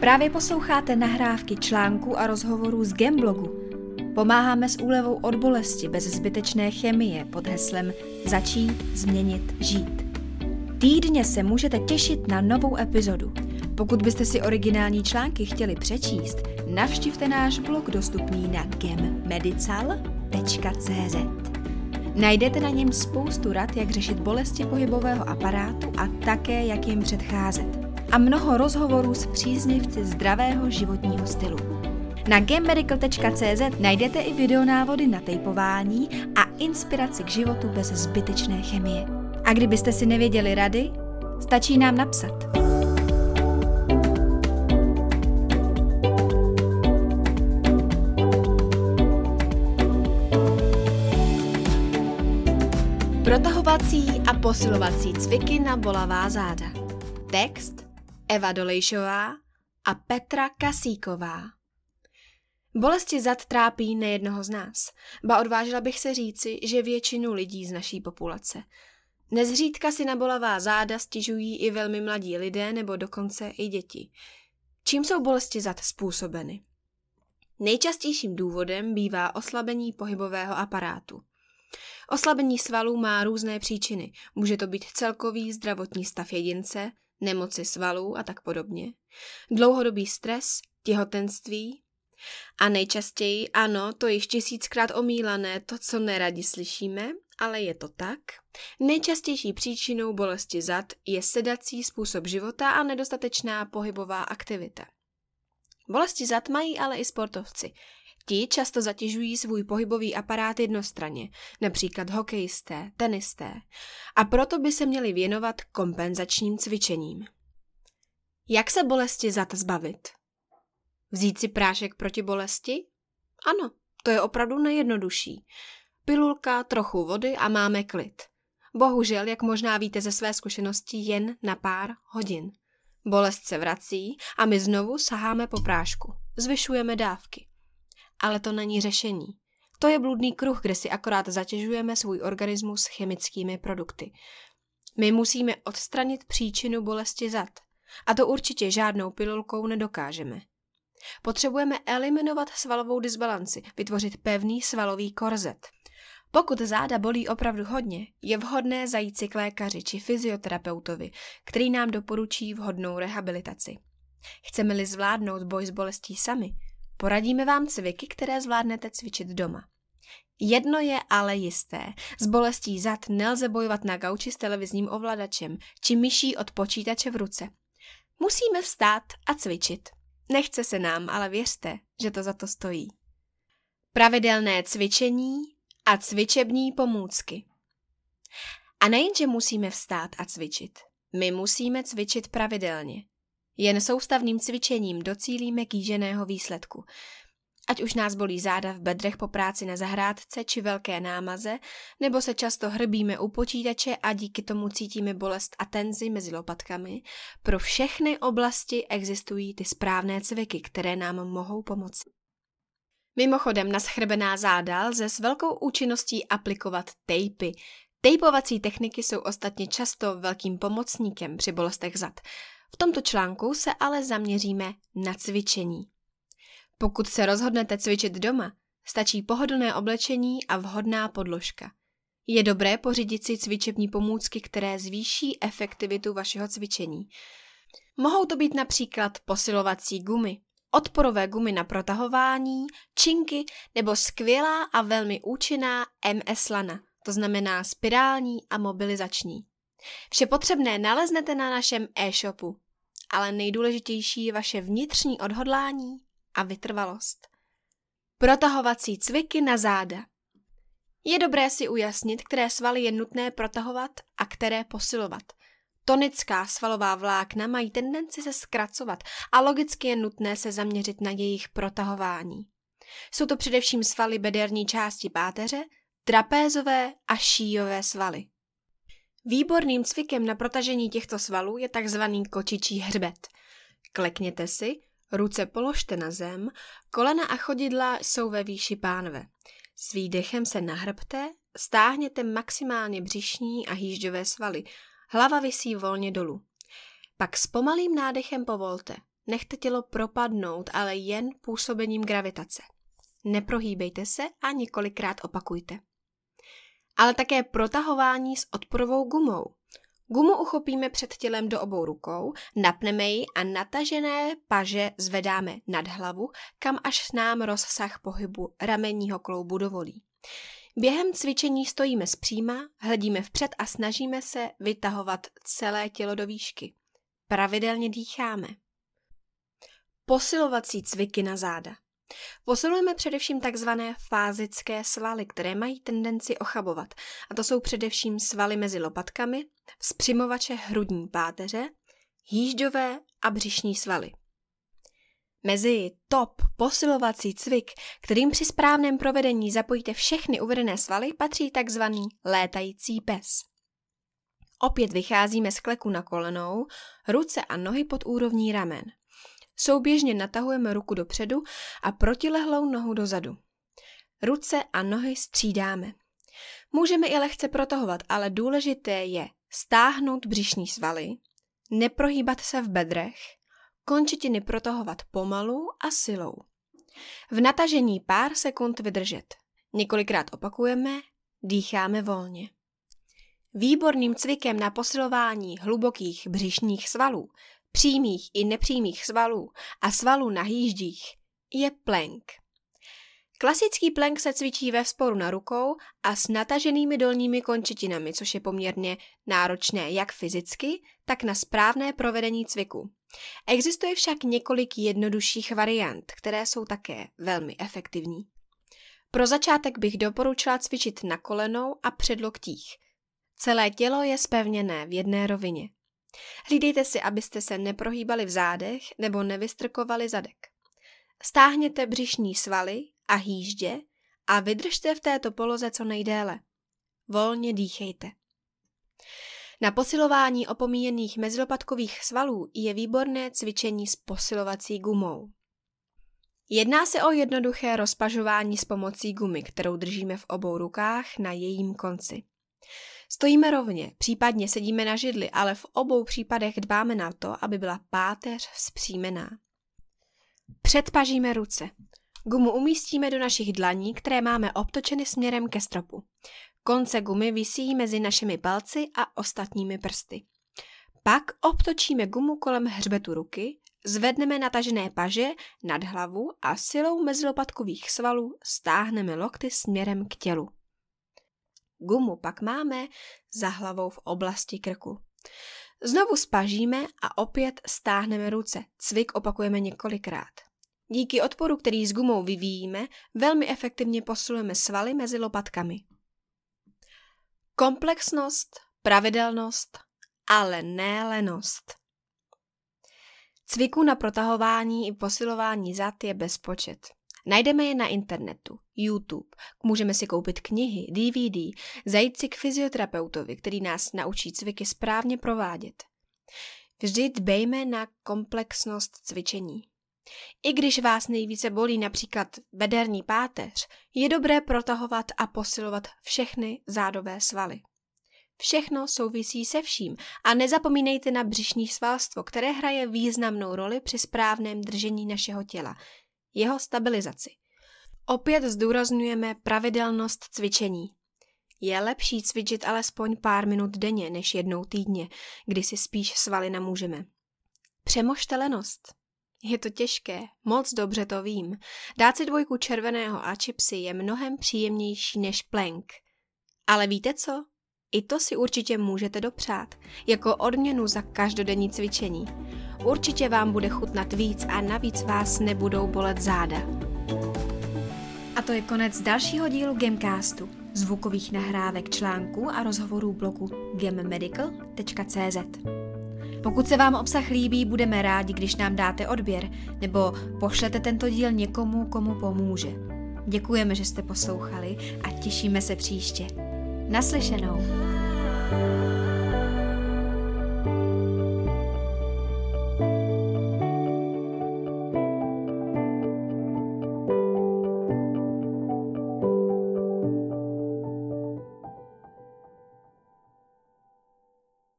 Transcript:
Právě posloucháte nahrávky článků a rozhovorů z Gemblogu. Pomáháme s úlevou od bolesti bez zbytečné chemie pod heslem Začít, změnit, žít. Týdně se můžete těšit na novou epizodu. Pokud byste si originální články chtěli přečíst, navštivte náš blog dostupný na gemmedical.cz. Najdete na něm spoustu rad, jak řešit bolesti pohybového aparátu a také, jak jim předcházet. A mnoho rozhovorů s příznivci zdravého životního stylu. Na gammedical.cz najdete i videonávody na tejpování a inspiraci k životu bez zbytečné chemie. A kdybyste si nevěděli rady, stačí nám napsat. Protahovací a posilovací cviky na bolavá záda. Text Eva Dolejšová a Petra Kasíková. Bolesti zad trápí nejednoho z nás, ba odvážila bych se říci, že většinu lidí z naší populace. Nezřídka si na bolavá záda stěžují i velmi mladí lidé nebo dokonce i děti. Čím jsou bolesti zad způsobeny? Nejčastějším důvodem bývá oslabení pohybového aparátu. Oslabení svalů má různé příčiny. Může to být celkový zdravotní stav jedince, nemoci svalů a tak podobně, dlouhodobý stres, těhotenství a nejčastěji, ano, to již tisíckrát omílané, to, co neradi slyšíme, ale je to tak. Nejčastější příčinou bolesti zad je sedací způsob života a nedostatečná pohybová aktivita. Bolesti zad mají ale i sportovci. Ti často zatěžují svůj pohybový aparát jednostranně, například hokejisté, tenisté, a proto by se měli věnovat kompenzačním cvičením. Jak se bolesti zad zbavit? Vzít si prášek proti bolesti? Ano, to je opravdu nejjednodušší. Pilulka, trochu vody a máme klid. Bohužel, jak možná víte ze své zkušenosti, jen na pár hodin. Bolest se vrací a my znovu saháme po prášku. Zvyšujeme dávky ale to není řešení. To je bludný kruh, kde si akorát zatěžujeme svůj organismus chemickými produkty. My musíme odstranit příčinu bolesti zad. A to určitě žádnou pilulkou nedokážeme. Potřebujeme eliminovat svalovou disbalanci, vytvořit pevný svalový korzet. Pokud záda bolí opravdu hodně, je vhodné zajít si k lékaři či fyzioterapeutovi, který nám doporučí vhodnou rehabilitaci. Chceme-li zvládnout boj s bolestí sami, Poradíme vám cviky, které zvládnete cvičit doma. Jedno je ale jisté. S bolestí zad nelze bojovat na gauči s televizním ovladačem či myší od počítače v ruce. Musíme vstát a cvičit. Nechce se nám, ale věřte, že to za to stojí. Pravidelné cvičení a cvičební pomůcky. A nejenže musíme vstát a cvičit, my musíme cvičit pravidelně. Jen soustavným cvičením docílíme kýženého výsledku. Ať už nás bolí záda v bedrech po práci na zahrádce či velké námaze, nebo se často hrbíme u počítače a díky tomu cítíme bolest a tenzi mezi lopatkami, pro všechny oblasti existují ty správné cviky, které nám mohou pomoci. Mimochodem na schrbená záda lze s velkou účinností aplikovat tejpy. Tejpovací techniky jsou ostatně často velkým pomocníkem při bolestech zad. V tomto článku se ale zaměříme na cvičení. Pokud se rozhodnete cvičit doma, stačí pohodlné oblečení a vhodná podložka. Je dobré pořídit si cvičební pomůcky, které zvýší efektivitu vašeho cvičení. Mohou to být například posilovací gumy, odporové gumy na protahování, činky nebo skvělá a velmi účinná MS lana, to znamená spirální a mobilizační. Vše potřebné naleznete na našem e-shopu, ale nejdůležitější je vaše vnitřní odhodlání a vytrvalost. Protahovací cviky na záda. Je dobré si ujasnit, které svaly je nutné protahovat a které posilovat. Tonická svalová vlákna mají tendenci se zkracovat a logicky je nutné se zaměřit na jejich protahování. Jsou to především svaly bederní části páteře, trapézové a šíjové svaly. Výborným cvikem na protažení těchto svalů je takzvaný kočičí hřbet. Klekněte si, ruce položte na zem, kolena a chodidla jsou ve výši pánve. S výdechem se nahrbte, stáhněte maximálně břišní a hýžďové svaly, hlava visí volně dolů. Pak s pomalým nádechem povolte. nechte tělo propadnout, ale jen působením gravitace. Neprohýbejte se a několikrát opakujte. Ale také protahování s odporovou gumou. Gumu uchopíme před tělem do obou rukou, napneme ji a natažené paže zvedáme nad hlavu, kam až nám rozsah pohybu ramenního kloubu dovolí. Během cvičení stojíme zpříma, hledíme vpřed a snažíme se vytahovat celé tělo do výšky. Pravidelně dýcháme. Posilovací cviky na záda. Posilujeme především takzvané fázické svaly, které mají tendenci ochabovat. A to jsou především svaly mezi lopatkami, vzpřimovače hrudní páteře, hýžďové a břišní svaly. Mezi top posilovací cvik, kterým při správném provedení zapojíte všechny uvedené svaly, patří takzvaný létající pes. Opět vycházíme z kleku na kolenou, ruce a nohy pod úrovní ramen. Souběžně natahujeme ruku dopředu a protilehlou nohu dozadu. Ruce a nohy střídáme. Můžeme i lehce protahovat, ale důležité je stáhnout břišní svaly, neprohýbat se v bedrech, končetiny protahovat pomalu a silou. V natažení pár sekund vydržet. Několikrát opakujeme, dýcháme volně. Výborným cvikem na posilování hlubokých břišních svalů, přímých i nepřímých svalů a svalů na hýždích je plank. Klasický plank se cvičí ve sporu na rukou a s nataženými dolními končetinami, což je poměrně náročné jak fyzicky, tak na správné provedení cviku. Existuje však několik jednodušších variant, které jsou také velmi efektivní. Pro začátek bych doporučila cvičit na kolenou a předloktích. Celé tělo je spevněné v jedné rovině. Hlídejte si, abyste se neprohýbali v zádech nebo nevystrkovali zadek. Stáhněte břišní svaly a hýždě a vydržte v této poloze co nejdéle. Volně dýchejte. Na posilování opomíjených mezilopatkových svalů je výborné cvičení s posilovací gumou. Jedná se o jednoduché rozpažování s pomocí gumy, kterou držíme v obou rukách na jejím konci. Stojíme rovně, případně sedíme na židli, ale v obou případech dbáme na to, aby byla páteř vzpřímená. Předpažíme ruce. Gumu umístíme do našich dlaní, které máme obtočeny směrem ke stropu. Konce gumy visí mezi našimi palci a ostatními prsty. Pak obtočíme gumu kolem hřbetu ruky, zvedneme natažené paže nad hlavu a silou mezilopatkových svalů stáhneme lokty směrem k tělu. Gumu pak máme za hlavou v oblasti krku. Znovu spažíme a opět stáhneme ruce. Cvik opakujeme několikrát. Díky odporu, který s gumou vyvíjíme, velmi efektivně posilujeme svaly mezi lopatkami. Komplexnost, pravidelnost, ale ne lenost. Cviků na protahování i posilování zad je bezpočet. Najdeme je na internetu, YouTube, můžeme si koupit knihy, DVD, zajít si k fyzioterapeutovi, který nás naučí cviky správně provádět. Vždy dbejme na komplexnost cvičení. I když vás nejvíce bolí například bederní páteř, je dobré protahovat a posilovat všechny zádové svaly. Všechno souvisí se vším a nezapomínejte na břišní svalstvo, které hraje významnou roli při správném držení našeho těla, jeho stabilizaci. Opět zdůrazňujeme pravidelnost cvičení. Je lepší cvičit alespoň pár minut denně než jednou týdně, kdy si spíš svaly namůžeme. Přemožte lenost. Je to těžké, moc dobře to vím. Dát si dvojku červeného a čipsy je mnohem příjemnější než plank. Ale víte co? I to si určitě můžete dopřát, jako odměnu za každodenní cvičení. Určitě vám bude chutnat víc a navíc vás nebudou bolet záda. A to je konec dalšího dílu Gamecastu, zvukových nahrávek článků a rozhovorů blogu gammedical.cz. Pokud se vám obsah líbí, budeme rádi, když nám dáte odběr nebo pošlete tento díl někomu, komu pomůže. Děkujeme, že jste poslouchali a těšíme se příště. Naslyšenou.